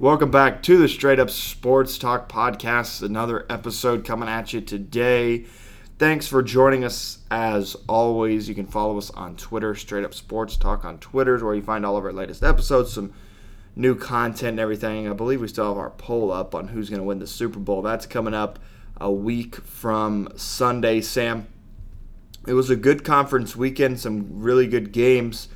Welcome back to the Straight Up Sports Talk podcast. Another episode coming at you today. Thanks for joining us as always. You can follow us on Twitter, Straight Up Sports Talk on Twitter, where you find all of our latest episodes, some new content and everything. I believe we still have our poll up on who's going to win the Super Bowl. That's coming up a week from Sunday, Sam. It was a good conference weekend, some really good games.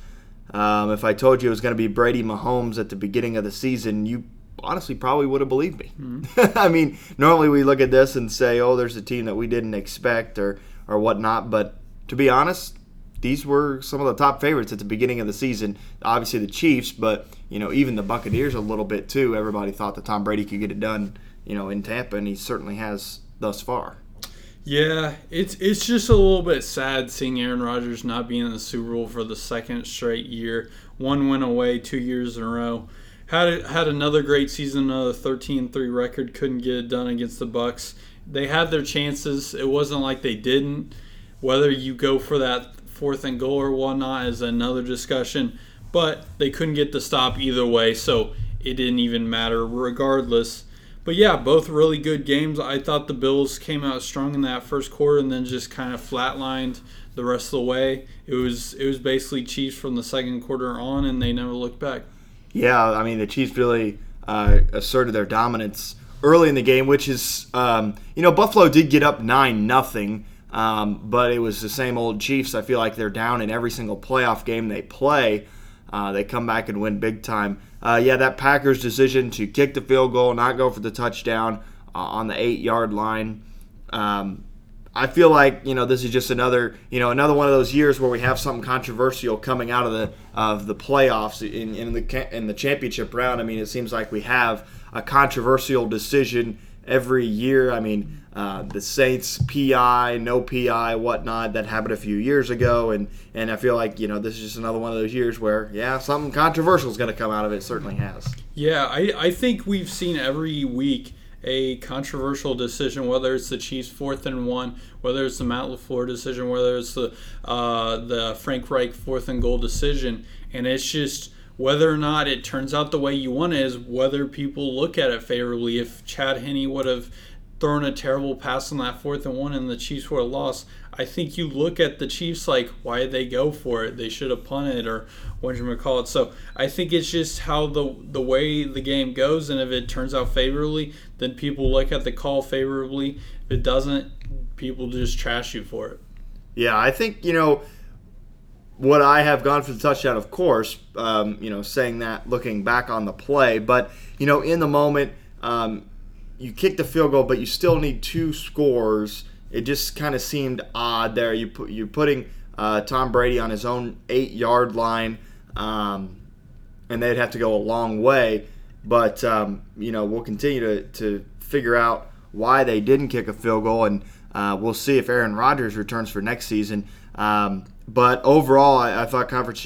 Um, if I told you it was going to be Brady Mahomes at the beginning of the season, you honestly probably would have believed me. Mm-hmm. I mean, normally we look at this and say, "Oh, there's a team that we didn't expect," or or whatnot. But to be honest, these were some of the top favorites at the beginning of the season. Obviously, the Chiefs, but you know, even the Buccaneers a little bit too. Everybody thought that Tom Brady could get it done, you know, in Tampa, and he certainly has thus far. Yeah, it's it's just a little bit sad seeing Aaron Rodgers not being in the Super Bowl for the second straight year. One win away, two years in a row. Had had another great season, another 13-3 record. Couldn't get it done against the Bucks. They had their chances. It wasn't like they didn't. Whether you go for that fourth and goal or whatnot is another discussion. But they couldn't get the stop either way, so it didn't even matter regardless. But yeah, both really good games. I thought the Bills came out strong in that first quarter and then just kind of flatlined the rest of the way. It was it was basically Chiefs from the second quarter on, and they never looked back. Yeah, I mean the Chiefs really uh, asserted their dominance early in the game, which is um, you know Buffalo did get up nine nothing, um, but it was the same old Chiefs. I feel like they're down in every single playoff game they play. Uh, they come back and win big time. Uh, yeah, that Packers decision to kick the field goal, not go for the touchdown uh, on the eight yard line. Um, I feel like you know this is just another you know another one of those years where we have something controversial coming out of the of the playoffs in, in the in the championship round. I mean, it seems like we have a controversial decision every year. I mean, uh, the Saints PI, no PI, whatnot that happened a few years ago, and and I feel like you know this is just another one of those years where yeah, something controversial is going to come out of it. Certainly has. Yeah, I I think we've seen every week a controversial decision, whether it's the Chiefs' fourth and one, whether it's the Matt LaFleur decision, whether it's the uh, the Frank Reich fourth and goal decision, and it's just whether or not it turns out the way you want it is whether people look at it favorably. If Chad Henne would have thrown a terrible pass on that fourth and one and the Chiefs have lost, I think you look at the Chiefs like, why did they go for it? They should have punted or what you call it. So I think it's just how the the way the game goes, and if it turns out favorably, then people look at the call favorably. If it doesn't, people just trash you for it. Yeah, I think you know what I have gone for the touchdown? Of course, um, you know, saying that looking back on the play, but you know, in the moment, um, you kick the field goal, but you still need two scores. It just kind of seemed odd there. You put you're putting uh, Tom Brady on his own eight yard line, um, and they'd have to go a long way. But um, you know, we'll continue to to figure out why they didn't kick a field goal, and uh, we'll see if Aaron Rodgers returns for next season. Um, but overall, I, I thought conference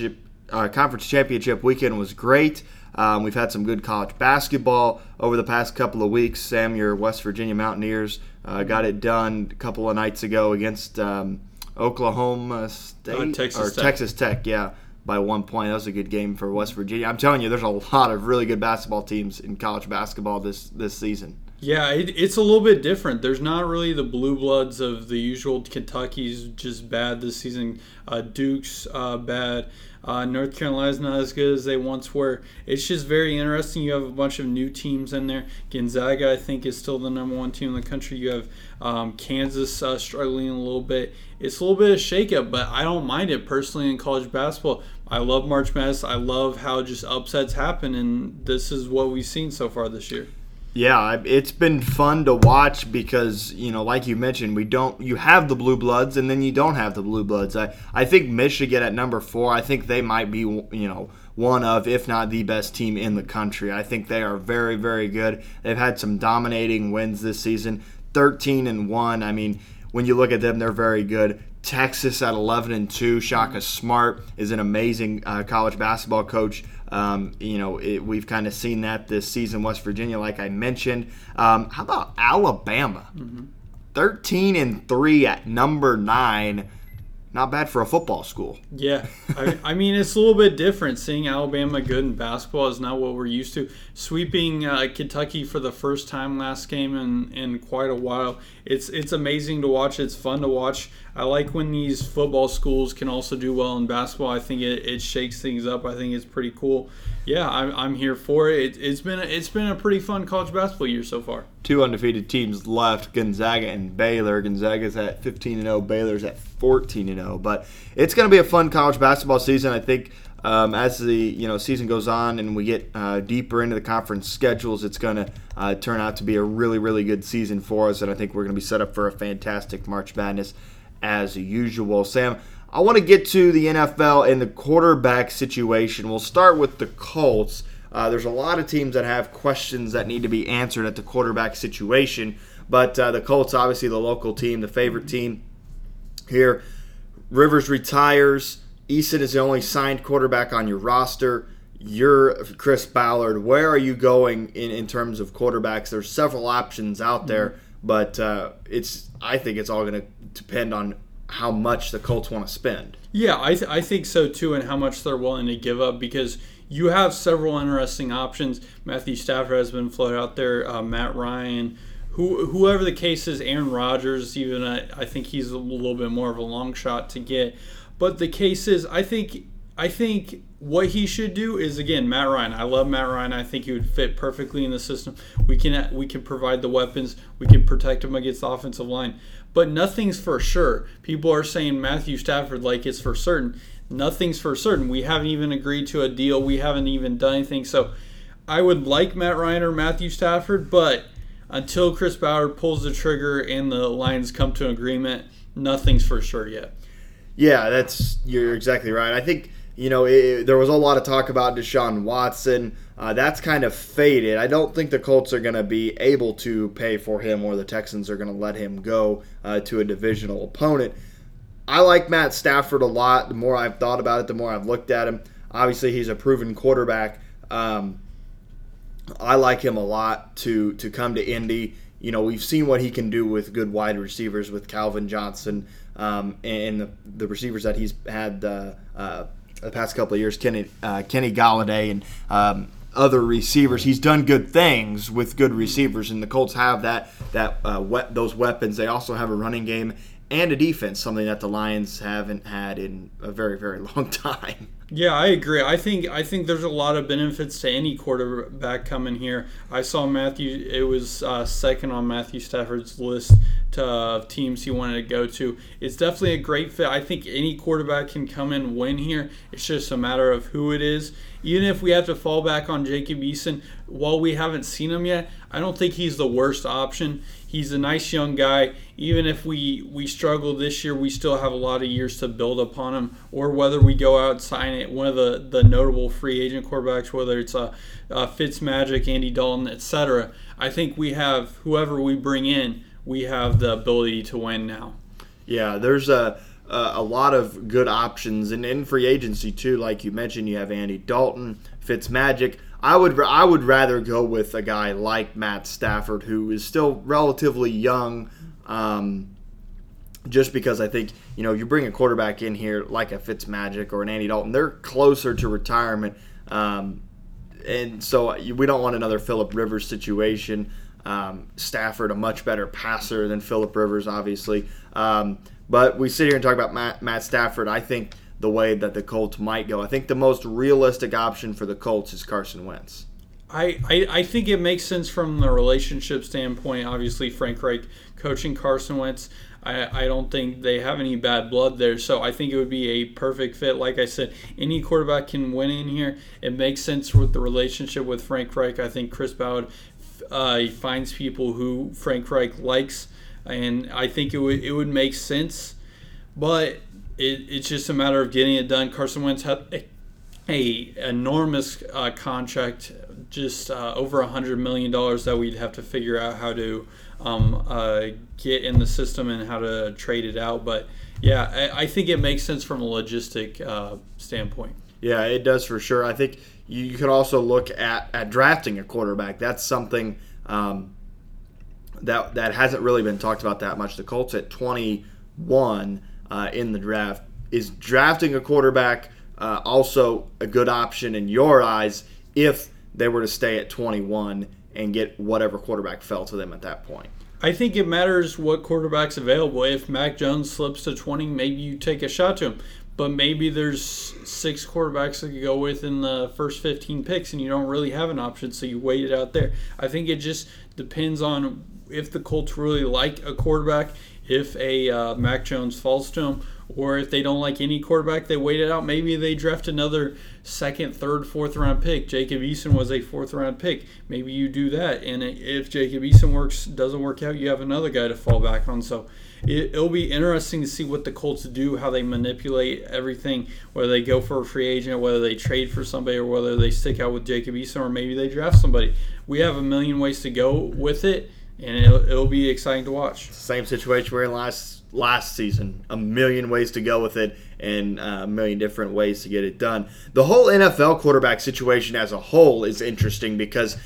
uh, conference championship weekend was great. Um, we've had some good college basketball over the past couple of weeks. Sam, your West Virginia Mountaineers uh, got it done a couple of nights ago against um, Oklahoma State uh, Texas or Tech. Texas Tech. Yeah, by one point. That was a good game for West Virginia. I'm telling you, there's a lot of really good basketball teams in college basketball this this season. Yeah, it, it's a little bit different. There's not really the blue bloods of the usual. Kentucky's just bad this season. Uh, Duke's uh, bad. Uh, North Carolina's not as good as they once were. It's just very interesting. You have a bunch of new teams in there. Gonzaga, I think, is still the number one team in the country. You have um, Kansas uh, struggling a little bit. It's a little bit of shakeup, but I don't mind it personally in college basketball. I love March Madness. I love how just upsets happen, and this is what we've seen so far this year. Yeah, it's been fun to watch because you know, like you mentioned, we don't. You have the blue bloods, and then you don't have the blue bloods. I I think Michigan at number four. I think they might be you know one of, if not the best team in the country. I think they are very very good. They've had some dominating wins this season, thirteen and one. I mean, when you look at them, they're very good. Texas at 11 and 2. Shaka Smart is an amazing uh, college basketball coach. Um, you know, it, we've kind of seen that this season. West Virginia, like I mentioned. Um, how about Alabama? Mm-hmm. 13 and 3 at number 9. not bad for a football school. Yeah, I, I, mean it's a little bit different. Seeing Alabama good in basketball is not what we're used to. Sweeping uh, Kentucky for the first time last game in, in quite a while. It's it's amazing to watch. It's fun to watch. I like when these football schools can also do well in basketball. I think it, it shakes things up. I think it's pretty cool. Yeah, I'm, I'm here for it. it. It's been a, it's been a pretty fun college basketball year so far. Two undefeated teams left: Gonzaga and Baylor. Gonzaga's at 15 and 0. Baylor's at 14 and 0. But it's going to be a fun college basketball season. I think um, as the you know season goes on and we get uh, deeper into the conference schedules, it's going to uh, turn out to be a really really good season for us, and I think we're going to be set up for a fantastic March Madness as usual. Sam, I want to get to the NFL and the quarterback situation. We'll start with the Colts. Uh, there's a lot of teams that have questions that need to be answered at the quarterback situation, but uh, the Colts, obviously the local team, the favorite team here. Rivers retires. Eason is the only signed quarterback on your roster. You're Chris Ballard. Where are you going in, in terms of quarterbacks? There's several options out there, mm-hmm. But uh, it's I think it's all going to depend on how much the Colts want to spend. Yeah, I, th- I think so too, and how much they're willing to give up because you have several interesting options. Matthew Stafford has been floated out there, uh, Matt Ryan, who, whoever the case is, Aaron Rodgers, even I, I think he's a little bit more of a long shot to get. But the case is, I think I think what he should do is again Matt Ryan. I love Matt Ryan. I think he would fit perfectly in the system. We can we can provide the weapons. We can protect him against the offensive line. But nothing's for sure. People are saying Matthew Stafford like it's for certain. Nothing's for certain. We haven't even agreed to a deal. We haven't even done anything. So I would like Matt Ryan or Matthew Stafford, but until Chris Ballard pulls the trigger and the Lions come to an agreement, nothing's for sure yet. Yeah, that's you're exactly right. I think you know, it, there was a lot of talk about Deshaun Watson. Uh, that's kind of faded. I don't think the Colts are going to be able to pay for him or the Texans are going to let him go uh, to a divisional opponent. I like Matt Stafford a lot. The more I've thought about it, the more I've looked at him. Obviously, he's a proven quarterback. Um, I like him a lot to to come to Indy. You know, we've seen what he can do with good wide receivers with Calvin Johnson um, and the, the receivers that he's had. Uh, uh, the past couple of years, Kenny uh, Kenny Golladay and um, other receivers. He's done good things with good receivers, and the Colts have that that uh, we- those weapons. They also have a running game and a defense, something that the Lions haven't had in a very very long time. Yeah, I agree. I think I think there's a lot of benefits to any quarterback coming here. I saw Matthew; it was uh, second on Matthew Stafford's list to uh, teams he wanted to go to. It's definitely a great fit. I think any quarterback can come and win here. It's just a matter of who it is. Even if we have to fall back on Jacob Eason, while we haven't seen him yet, I don't think he's the worst option. He's a nice young guy. Even if we, we struggle this year, we still have a lot of years to build upon him. Or whether we go out and sign it, one of the, the notable free agent quarterbacks, whether it's a, a Fitzmagic, Andy Dalton, etc. I think we have whoever we bring in, we have the ability to win now. Yeah, there's a a lot of good options, and in free agency too. Like you mentioned, you have Andy Dalton, Fitzmagic. I would I would rather go with a guy like Matt Stafford, who is still relatively young. Um, just because I think you know you bring a quarterback in here like a Fitzmagic or an Andy Dalton, they're closer to retirement, um, and so we don't want another Philip Rivers situation. Um, Stafford, a much better passer than Philip Rivers, obviously. Um, but we sit here and talk about Matt, Matt Stafford. I think the way that the Colts might go. I think the most realistic option for the Colts is Carson Wentz. I, I, I think it makes sense from the relationship standpoint. Obviously, Frank Reich coaching Carson Wentz. I, I don't think they have any bad blood there. So I think it would be a perfect fit. Like I said, any quarterback can win in here. It makes sense with the relationship with Frank Reich. I think Chris Ballard uh, finds people who Frank Reich likes, and I think it would it would make sense. But it, it's just a matter of getting it done. Carson Wentz had a, a enormous uh, contract, just uh, over a hundred million dollars that we'd have to figure out how to um, uh, get in the system and how to trade it out. But yeah, I, I think it makes sense from a logistic uh, standpoint. Yeah, it does for sure. I think you, you could also look at, at drafting a quarterback. That's something um, that that hasn't really been talked about that much. The Colts at 21 uh, in the draft. Is drafting a quarterback uh, also a good option in your eyes if they were to stay at 21 and get whatever quarterback fell to them at that point? I think it matters what quarterback's available. If Mac Jones slips to 20, maybe you take a shot to him. But maybe there's six quarterbacks that you go with in the first 15 picks and you don't really have an option, so you wait it out there. I think it just depends on if the Colts really like a quarterback, if a uh, Mac Jones falls to them, or if they don't like any quarterback, they wait it out. Maybe they draft another second, third, fourth round pick. Jacob Eason was a fourth round pick. Maybe you do that, and if Jacob Eason works doesn't work out, you have another guy to fall back on. So it, will be interesting to see what the Colts do, how they manipulate everything, whether they go for a free agent, whether they trade for somebody, or whether they stick out with Jacob Eason, or maybe they draft somebody. We have a million ways to go with it, and it'll, it'll be exciting to watch. Same situation we're in last last season. A million ways to go with it and uh, a million different ways to get it done. The whole NFL quarterback situation as a whole is interesting because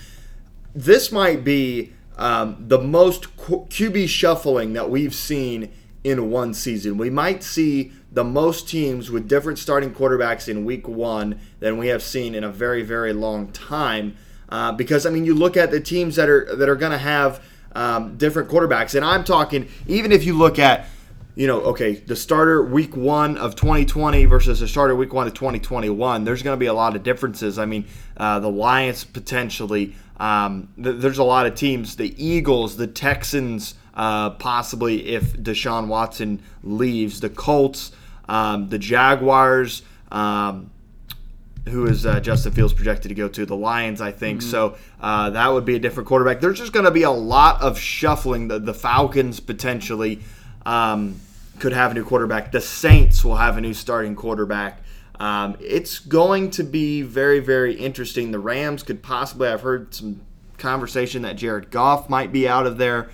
this might be um, the most QB shuffling that we've seen in one season. We might see the most teams with different starting quarterbacks in week one than we have seen in a very, very long time. Uh, because I mean, you look at the teams that are that are going to have um, different quarterbacks. And I'm talking, even if you look at, you know, okay, the starter week one of 2020 versus the starter week one of 2021, there's going to be a lot of differences. I mean, uh, the Lions potentially, um, th- there's a lot of teams, the Eagles, the Texans, uh, possibly if Deshaun Watson leaves, the Colts, um, the Jaguars. Um, who is uh, Justin Fields projected to go to? The Lions, I think. Mm-hmm. So uh, that would be a different quarterback. There's just going to be a lot of shuffling. The, the Falcons potentially um, could have a new quarterback. The Saints will have a new starting quarterback. Um, it's going to be very, very interesting. The Rams could possibly, I've heard some conversation that Jared Goff might be out of there.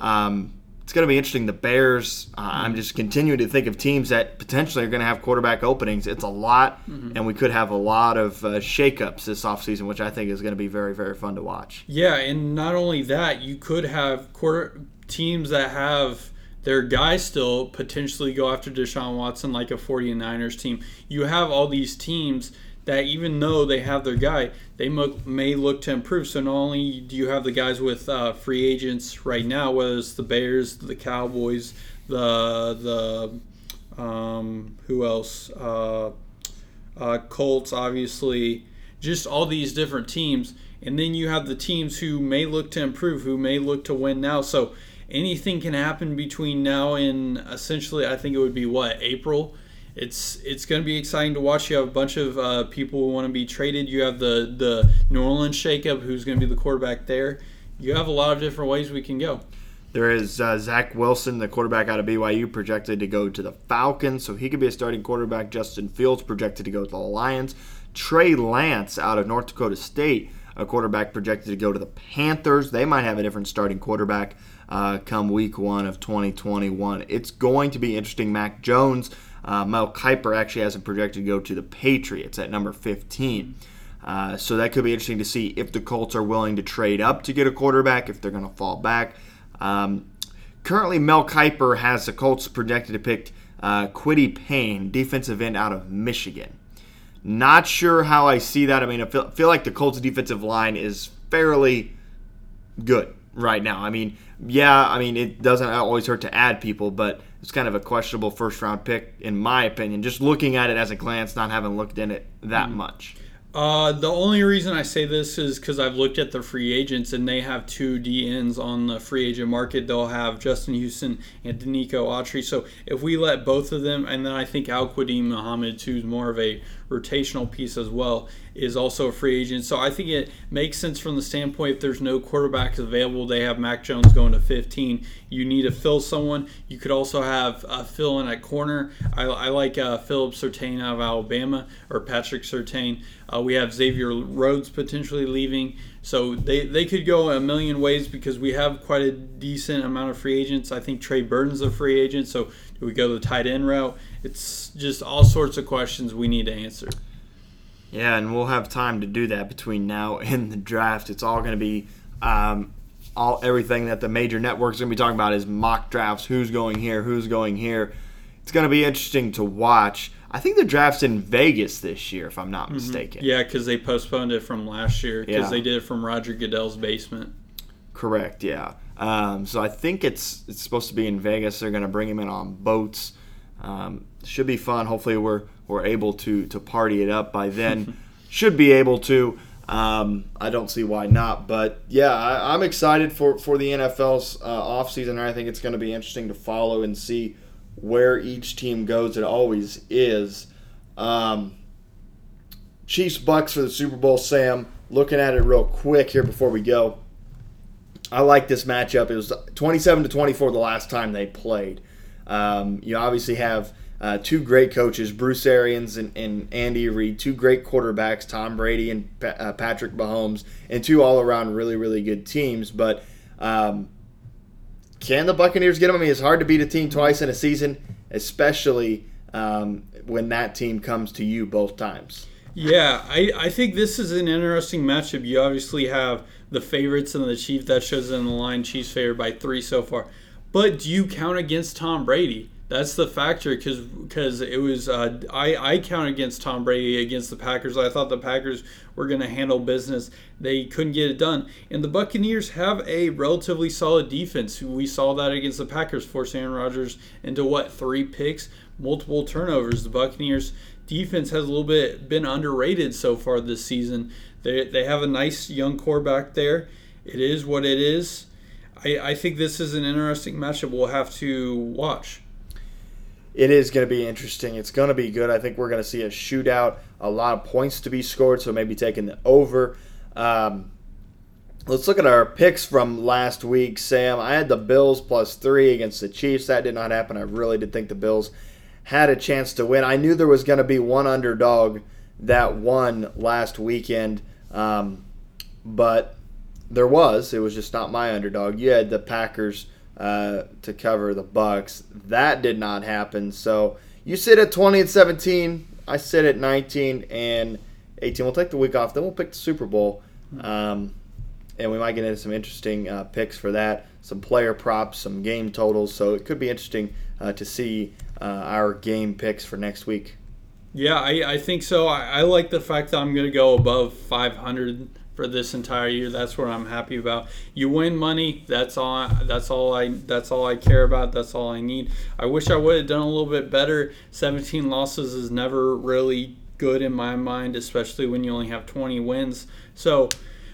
Um, it's going to be interesting. The Bears, uh, I'm mm-hmm. just continuing to think of teams that potentially are going to have quarterback openings. It's a lot, mm-hmm. and we could have a lot of uh, shakeups this offseason, which I think is going to be very, very fun to watch. Yeah, and not only that, you could have quarter teams that have their guys still potentially go after Deshaun Watson like a 49ers team. You have all these teams that even though they have their guy, they may look to improve. So not only do you have the guys with uh, free agents right now, whether it's the Bears, the Cowboys, the the um, who else, uh, uh, Colts, obviously, just all these different teams, and then you have the teams who may look to improve, who may look to win now. So anything can happen between now and essentially, I think it would be what April it's it's going to be exciting to watch. You have a bunch of uh, people who want to be traded. You have the the New Orleans shakeup, who's going to be the quarterback there. You have a lot of different ways we can go. There is uh, Zach Wilson, the quarterback out of BYU, projected to go to the Falcons, so he could be a starting quarterback. Justin Fields projected to go to the Lions. Trey Lance out of North Dakota State, a quarterback projected to go to the Panthers. They might have a different starting quarterback uh, come week one of 2021. It's going to be interesting. Mac Jones uh, Mel Kiper actually has him projected to go to the Patriots at number 15. Uh, so that could be interesting to see if the Colts are willing to trade up to get a quarterback, if they're going to fall back. Um, currently, Mel Kiper has the Colts projected to pick uh, Kwity Paye, defensive end out of Michigan. Not sure how I see that. I mean, I feel, feel like the Colts defensive line is fairly good right now. I mean, yeah, I mean, it doesn't always hurt to add people, but it's kind of a questionable first round pick, in my opinion. Just looking at it as a glance, not having looked in it that mm. much. Uh, the only reason I say this is because I've looked at the free agents and they have two DNs on the free agent market. They'll have Justin Houston and Denico Autry. So if we let both of them, and then I think Al Quadin Muhammad, who's more of a rotational piece as well, is also a free agent. So I think it makes sense from the standpoint if there's no quarterbacks available, they have Mac Jones going to 15. You need to fill someone. You could also have uh, fill in at corner. I, I like uh, Philip Surtain out of Alabama or Patrick Surtain. Uh, we have Xavier Rhodes potentially leaving. So they, they could go a million ways because we have quite a decent amount of free agents. I think Trey Burton's a free agent. So do we go the tight end route? It's just all sorts of questions we need to answer. Yeah, and we'll have time to do that between now and the draft. It's all going to be um, all everything that the major networks are going to be talking about is mock drafts. Who's going here? Who's going here? it's going to be interesting to watch. I think the draft's in Vegas this year, if I'm not mistaken. Yeah, because they postponed it from last year because Yeah. they did it from Roger Goodell's basement. Correct. Yeah. Um, so I think it's it's supposed to be in Vegas. They're going to bring him in on boats. Um, should be fun. Hopefully we're we're able to to party it up by then. should be able to. Um, I don't see why not. But yeah, I, I'm excited for for the NFL's uh, offseason. I think it's going to be interesting to follow and see where each team goes. It always is. Um, Chiefs Bucks for the Super Bowl. Sam, looking at it real quick here before we go. I like this matchup. It was 27 to 24 the last time they played. Um, you obviously have uh, two great coaches, Bruce Arians and, and Andy Reid, two great quarterbacks, Tom Brady and Pa- uh, Patrick Mahomes, and two all around really, really good teams. But um, can the Buccaneers get them? I mean, it's hard to beat a team twice in a season, especially um, when that team comes to you both times. Yeah, I, I think this is an interesting matchup. You obviously have the favorites and the Chiefs that shows in the line. Chiefs favored by three so far. But do you count against Tom Brady? That's the factor because because it was uh, I I count against Tom Brady against the Packers. I thought the Packers were going to handle business. They couldn't get it done, and the Buccaneers have a relatively solid defense. We saw that against the Packers, forcing Aaron Rodgers into what three picks, multiple turnovers. The Buccaneers defense has a little bit been underrated so far this season. They they have a nice young core back there. It is what it is. I, I think this is an interesting matchup we'll have to watch. It is going to be interesting. It's going to be good. I think we're going to see a shootout, a lot of points to be scored, so maybe taking the over. Um, let's look at our picks from last week, Sam. I had the Bills plus three against the Chiefs. That did not happen. I really did think the Bills had a chance to win. I knew there was going to be one underdog that won last weekend, um, but there was. It was just not my underdog. You had the Packers uh, to cover the Bucks. That did not happen. So you sit at 20 and 17. I sit at 19 and 18. We'll take the week off. Then we'll pick the Super Bowl. Um, and we might get into some interesting uh, picks for that, some player props, some game totals. So it could be interesting uh, to see uh, our game picks for next week. Yeah, I, I think so. I, I like the fact that I'm going to go above 500 for this entire year. That's what I'm happy about. You win money. That's all. That's all I. That's all I care about. That's all I need. I wish I would have done a little bit better. 17 losses is never really good in my mind, especially when you only have 20 wins. So.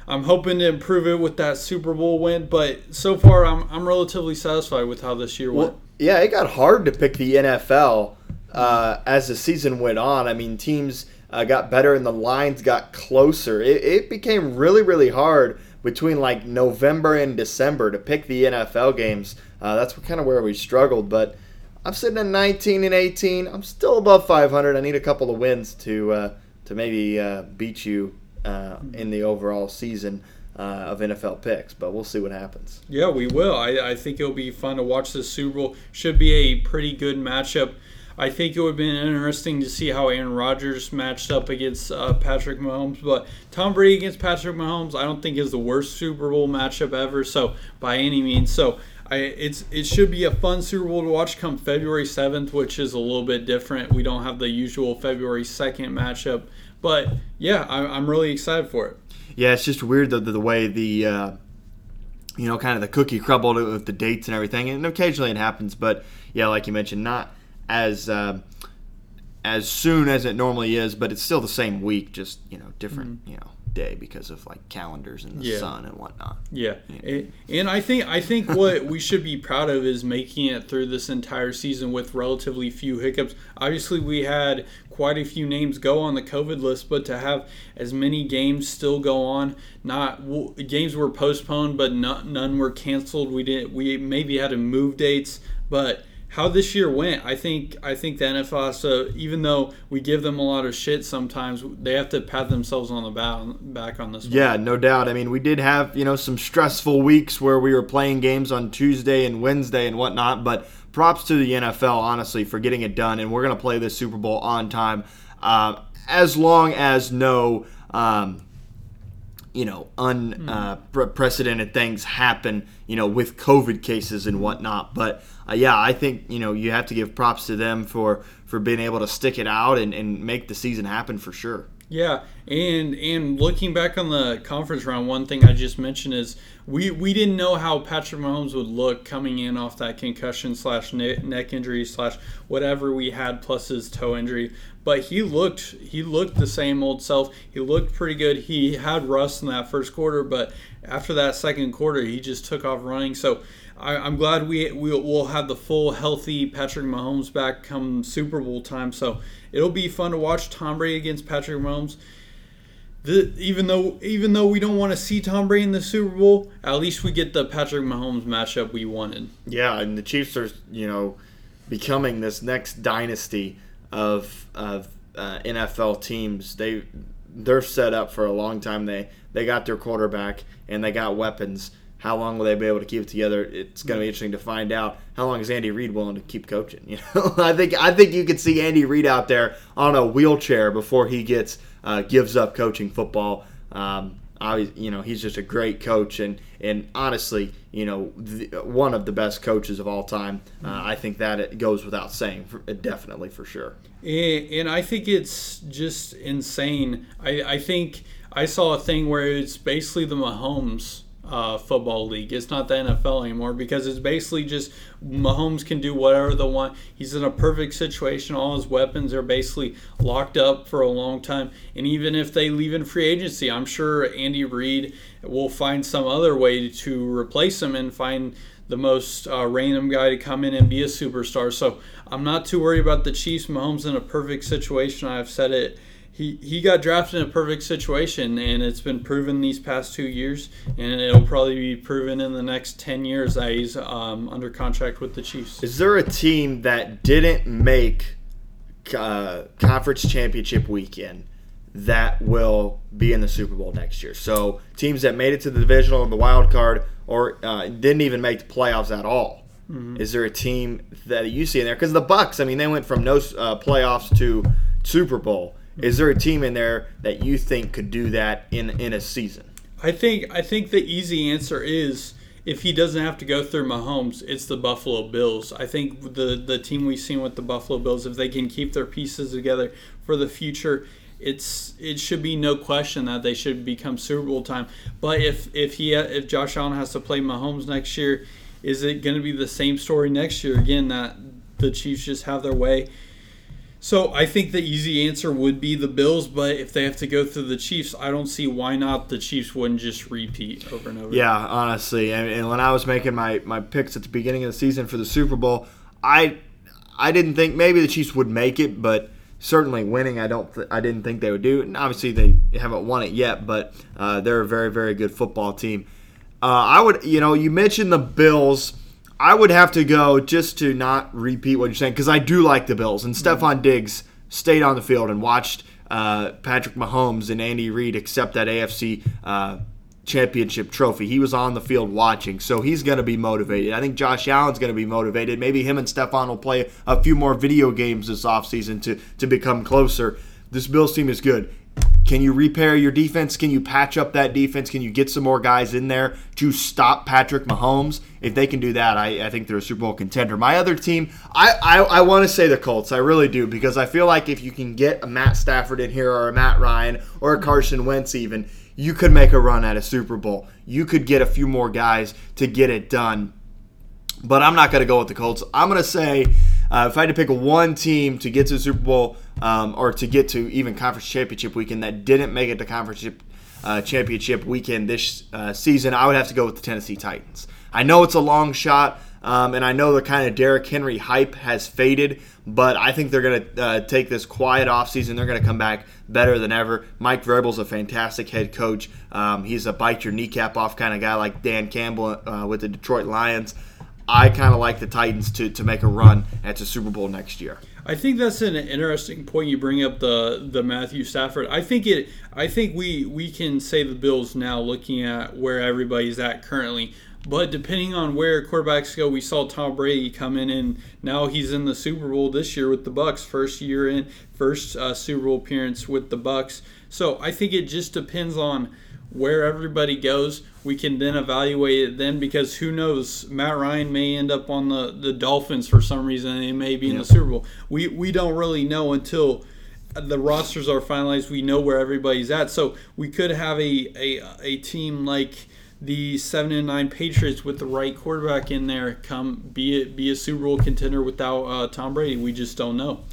I'm hoping to improve it with that Super Bowl win, but so far I'm, I'm relatively satisfied with how this year went. Well, yeah, it got hard to pick the NFL uh, as the season went on. I mean, teams uh, got better and the lines got closer. It, it became really, really hard between like November and December to pick the NFL games. Uh, that's kind of where we struggled. But I'm sitting at 19 and 18. I'm still above 500. I need a couple of wins to uh, to maybe uh, beat you uh, in the overall season. Uh, of NFL picks, but we'll see what happens. Yeah, we will. I, I think it'll be fun to watch this Super Bowl. Should be a pretty good matchup. I think it would have been interesting to see how Aaron Rodgers matched up against uh, Patrick Mahomes. But Tom Brady against Patrick Mahomes, I don't think is the worst Super Bowl matchup ever. So by any means, so I, it's it should be a fun Super Bowl to watch come February seventh, which is a little bit different. We don't have the usual February second matchup, but yeah, I, I'm really excited for it. Yeah, it's just weird the, the, the way the uh, you know kind of the cookie crumbled with the dates and everything, and occasionally it happens. But yeah, like you mentioned, not as uh, as soon as it normally is, but it's still the same week, just you know different you know day because of like calendars and the Yeah. sun and whatnot. Yeah, and and I think I think what we should be proud of is making it through this entire season with relatively few hiccups. Obviously, we had quite a few names go on the COVID list, but to have as many games still go on, not games were postponed, but not, none were canceled. We didn't. we maybe had to move dates, but how this year went, I think I think the NFL to, even though we give them a lot of shit sometimes, they have to pat themselves on the back, back on this one. Yeah, no doubt. I mean, we did have you know some stressful weeks where we were playing games on Tuesday and Wednesday and whatnot, but props to the NFL honestly for getting it done, and we're gonna play this Super Bowl on time, uh, as long as no. Um, you know, unprecedented uh, things happen, you know, with COVID cases and whatnot. But uh, yeah, I think you know you have to give props to them for for being able to stick it out and, and make the season happen for sure. Yeah, and and looking back on the conference round, one thing I just mentioned is we we didn't know how Patrick Mahomes would look coming in off that concussion slash neck injury slash whatever we had plus his toe injury. But he looked he looked the same old self. He looked pretty good. He had rust in that first quarter, but after that second quarter, he just took off running. So I, am glad we we will have the full healthy Patrick Mahomes back come Super Bowl time. So it'll be fun to watch Tom Brady against Patrick Mahomes. The, even though even though we don't want to see Tom Brady in the Super Bowl, at least we get the Patrick Mahomes matchup we wanted. Yeah, and the Chiefs are you know becoming this next dynasty of of uh, NFL teams. They they're set up for a long time. They they got their quarterback and they got weapons. How long will they be able to keep it together? It's going to be interesting to find out. How long is Andy Reid willing to keep coaching? You know, I think I think you could see Andy Reid out there on a wheelchair before he gets uh, gives up coaching football. Um, I, you know, he's just a great coach, and and honestly, you know, the, one of the best coaches of all time. Uh, I think that it goes without saying, for, definitely for sure. And I think it's just insane. I, I think I saw a thing where it's basically the Mahomes uh, football league. It's not the NFL anymore because it's basically just Mahomes can do whatever they want. He's in a perfect situation. All his weapons are basically locked up for a long time. And even if they leave in free agency, I'm sure Andy Reid will find some other way to replace him and find the most uh, random guy to come in and be a superstar. So I'm not too worried about the Chiefs. Mahomes in a perfect situation. I've said it he, he got drafted in a perfect situation, and it's been proven these past two years, and it'll probably be proven in the next 10 years that he's um, under contract with the Chiefs. Is there a team that didn't make uh, conference championship weekend that will be in the Super Bowl next year? So teams that made it to the divisional and the wild card or uh, didn't even make the playoffs at all. Mm-hmm. Is there a team that you see in there? Because the Bucks, I mean, they went from no uh, playoffs to Super Bowl is there a team in there that you think could do that in in a season? I think I think the easy answer is if he doesn't have to go through Mahomes, it's the Buffalo Bills. I think the the team we've seen with the Buffalo Bills, if they can keep their pieces together for the future, it's it should be no question that they should become Super Bowl time. But if if he if Josh Allen has to play Mahomes next year, is it going to be the same story next year again that the Chiefs just have their way? So I think the easy answer would be the Bills, but if they have to go through the Chiefs, I don't see why not the Chiefs wouldn't just repeat over and over. Yeah, honestly, and, and when I was making my, my picks at the beginning of the season for the Super Bowl, I I didn't think maybe the Chiefs would make it, but certainly winning, I don't th- I didn't think they would do. And obviously they haven't won it yet, but uh, they're a very very good football team. Uh, I would you know you mentioned the Bills. I would have to go just to not repeat what you're saying because I do like the Bills and mm-hmm. Stefon Diggs stayed on the field and watched uh, Patrick Mahomes and Andy Reid accept that AFC uh, championship trophy. He was on the field watching, so he's going to be motivated. I think Josh Allen's going to be motivated. Maybe him and Stefon will play a few more video games this offseason to, to become closer. This Bills team is good. Can you repair your defense? Can you patch up that defense? Can you get some more guys in there to stop Patrick Mahomes? If they can do that, I, I think they're a Super Bowl contender. My other team, I, I, I want to say the Colts. I really do because I feel like if you can get a Matt Stafford in here or a Matt Ryan or a Carson Wentz even, you could make a run at a Super Bowl. You could get a few more guys to get it done. But I'm not going to go with the Colts. I'm going to say uh, if I had to pick one team to get to the Super Bowl um, or to get to even conference championship weekend that didn't make it to conference uh, championship weekend this uh, season, I would have to go with the Tennessee Titans. I know it's a long shot, um, and I know the kind of Derrick Henry hype has faded, but I think they're going to uh, take this quiet offseason. They're going to come back better than ever. Mike Vrabel's a fantastic head coach. Um, he's a bite your kneecap off kind of guy like Dan Campbell uh, with the Detroit Lions. I kind of like the Titans to, to make a run at the Super Bowl next year. I think that's an interesting point you bring up the the Matthew Stafford. I think it. I think we we can say the Bills now, looking at where everybody's at currently. But depending on where quarterbacks go, we saw Tom Brady come in, and now he's in the Super Bowl this year with the Bucks. First year in, first uh, Super Bowl appearance with the Bucks. So I think it just depends on where everybody goes. We can then evaluate it then because who knows? Matt Ryan may end up on the, the Dolphins for some reason and he may be in the Super Bowl. We we don't really know until the rosters are finalized. We know where everybody's at. So we could have a, a, a team like the seven and nine Patriots with the right quarterback in there come be it be a Super Bowl contender without uh, Tom Brady. We just don't know.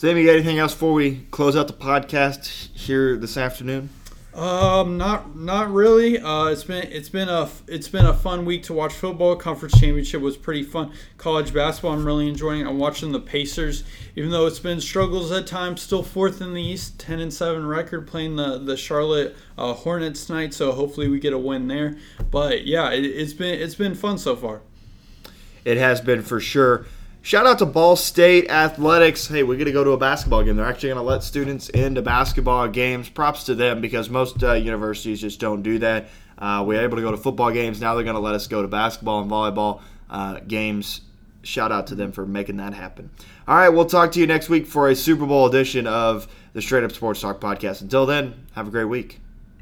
You got anything else before we close out the podcast here this afternoon? Um, not not really. Uh, it's been it's been a it's been a fun week to watch football. Conference championship was pretty fun. College basketball, I'm really enjoying. I'm watching the Pacers, even though it's been struggles at times. Still fourth in the East, ten and seven record, playing the the Charlotte uh, Hornets tonight. So hopefully we get a win there. But yeah, it, it's been it's been fun so far. It has been for sure. Shout out to Ball State Athletics. Hey, we're going to go to a basketball game. They're actually going to let students into basketball games. Props to them because most uh, universities just don't do that. Uh, we're able to go to football games. Now they're going to let us go to basketball and volleyball uh, games. Shout out to them for making that happen. All right, we'll talk to you next week for a Super Bowl edition of the Straight Up Sports Talk podcast. Until then, have a great week.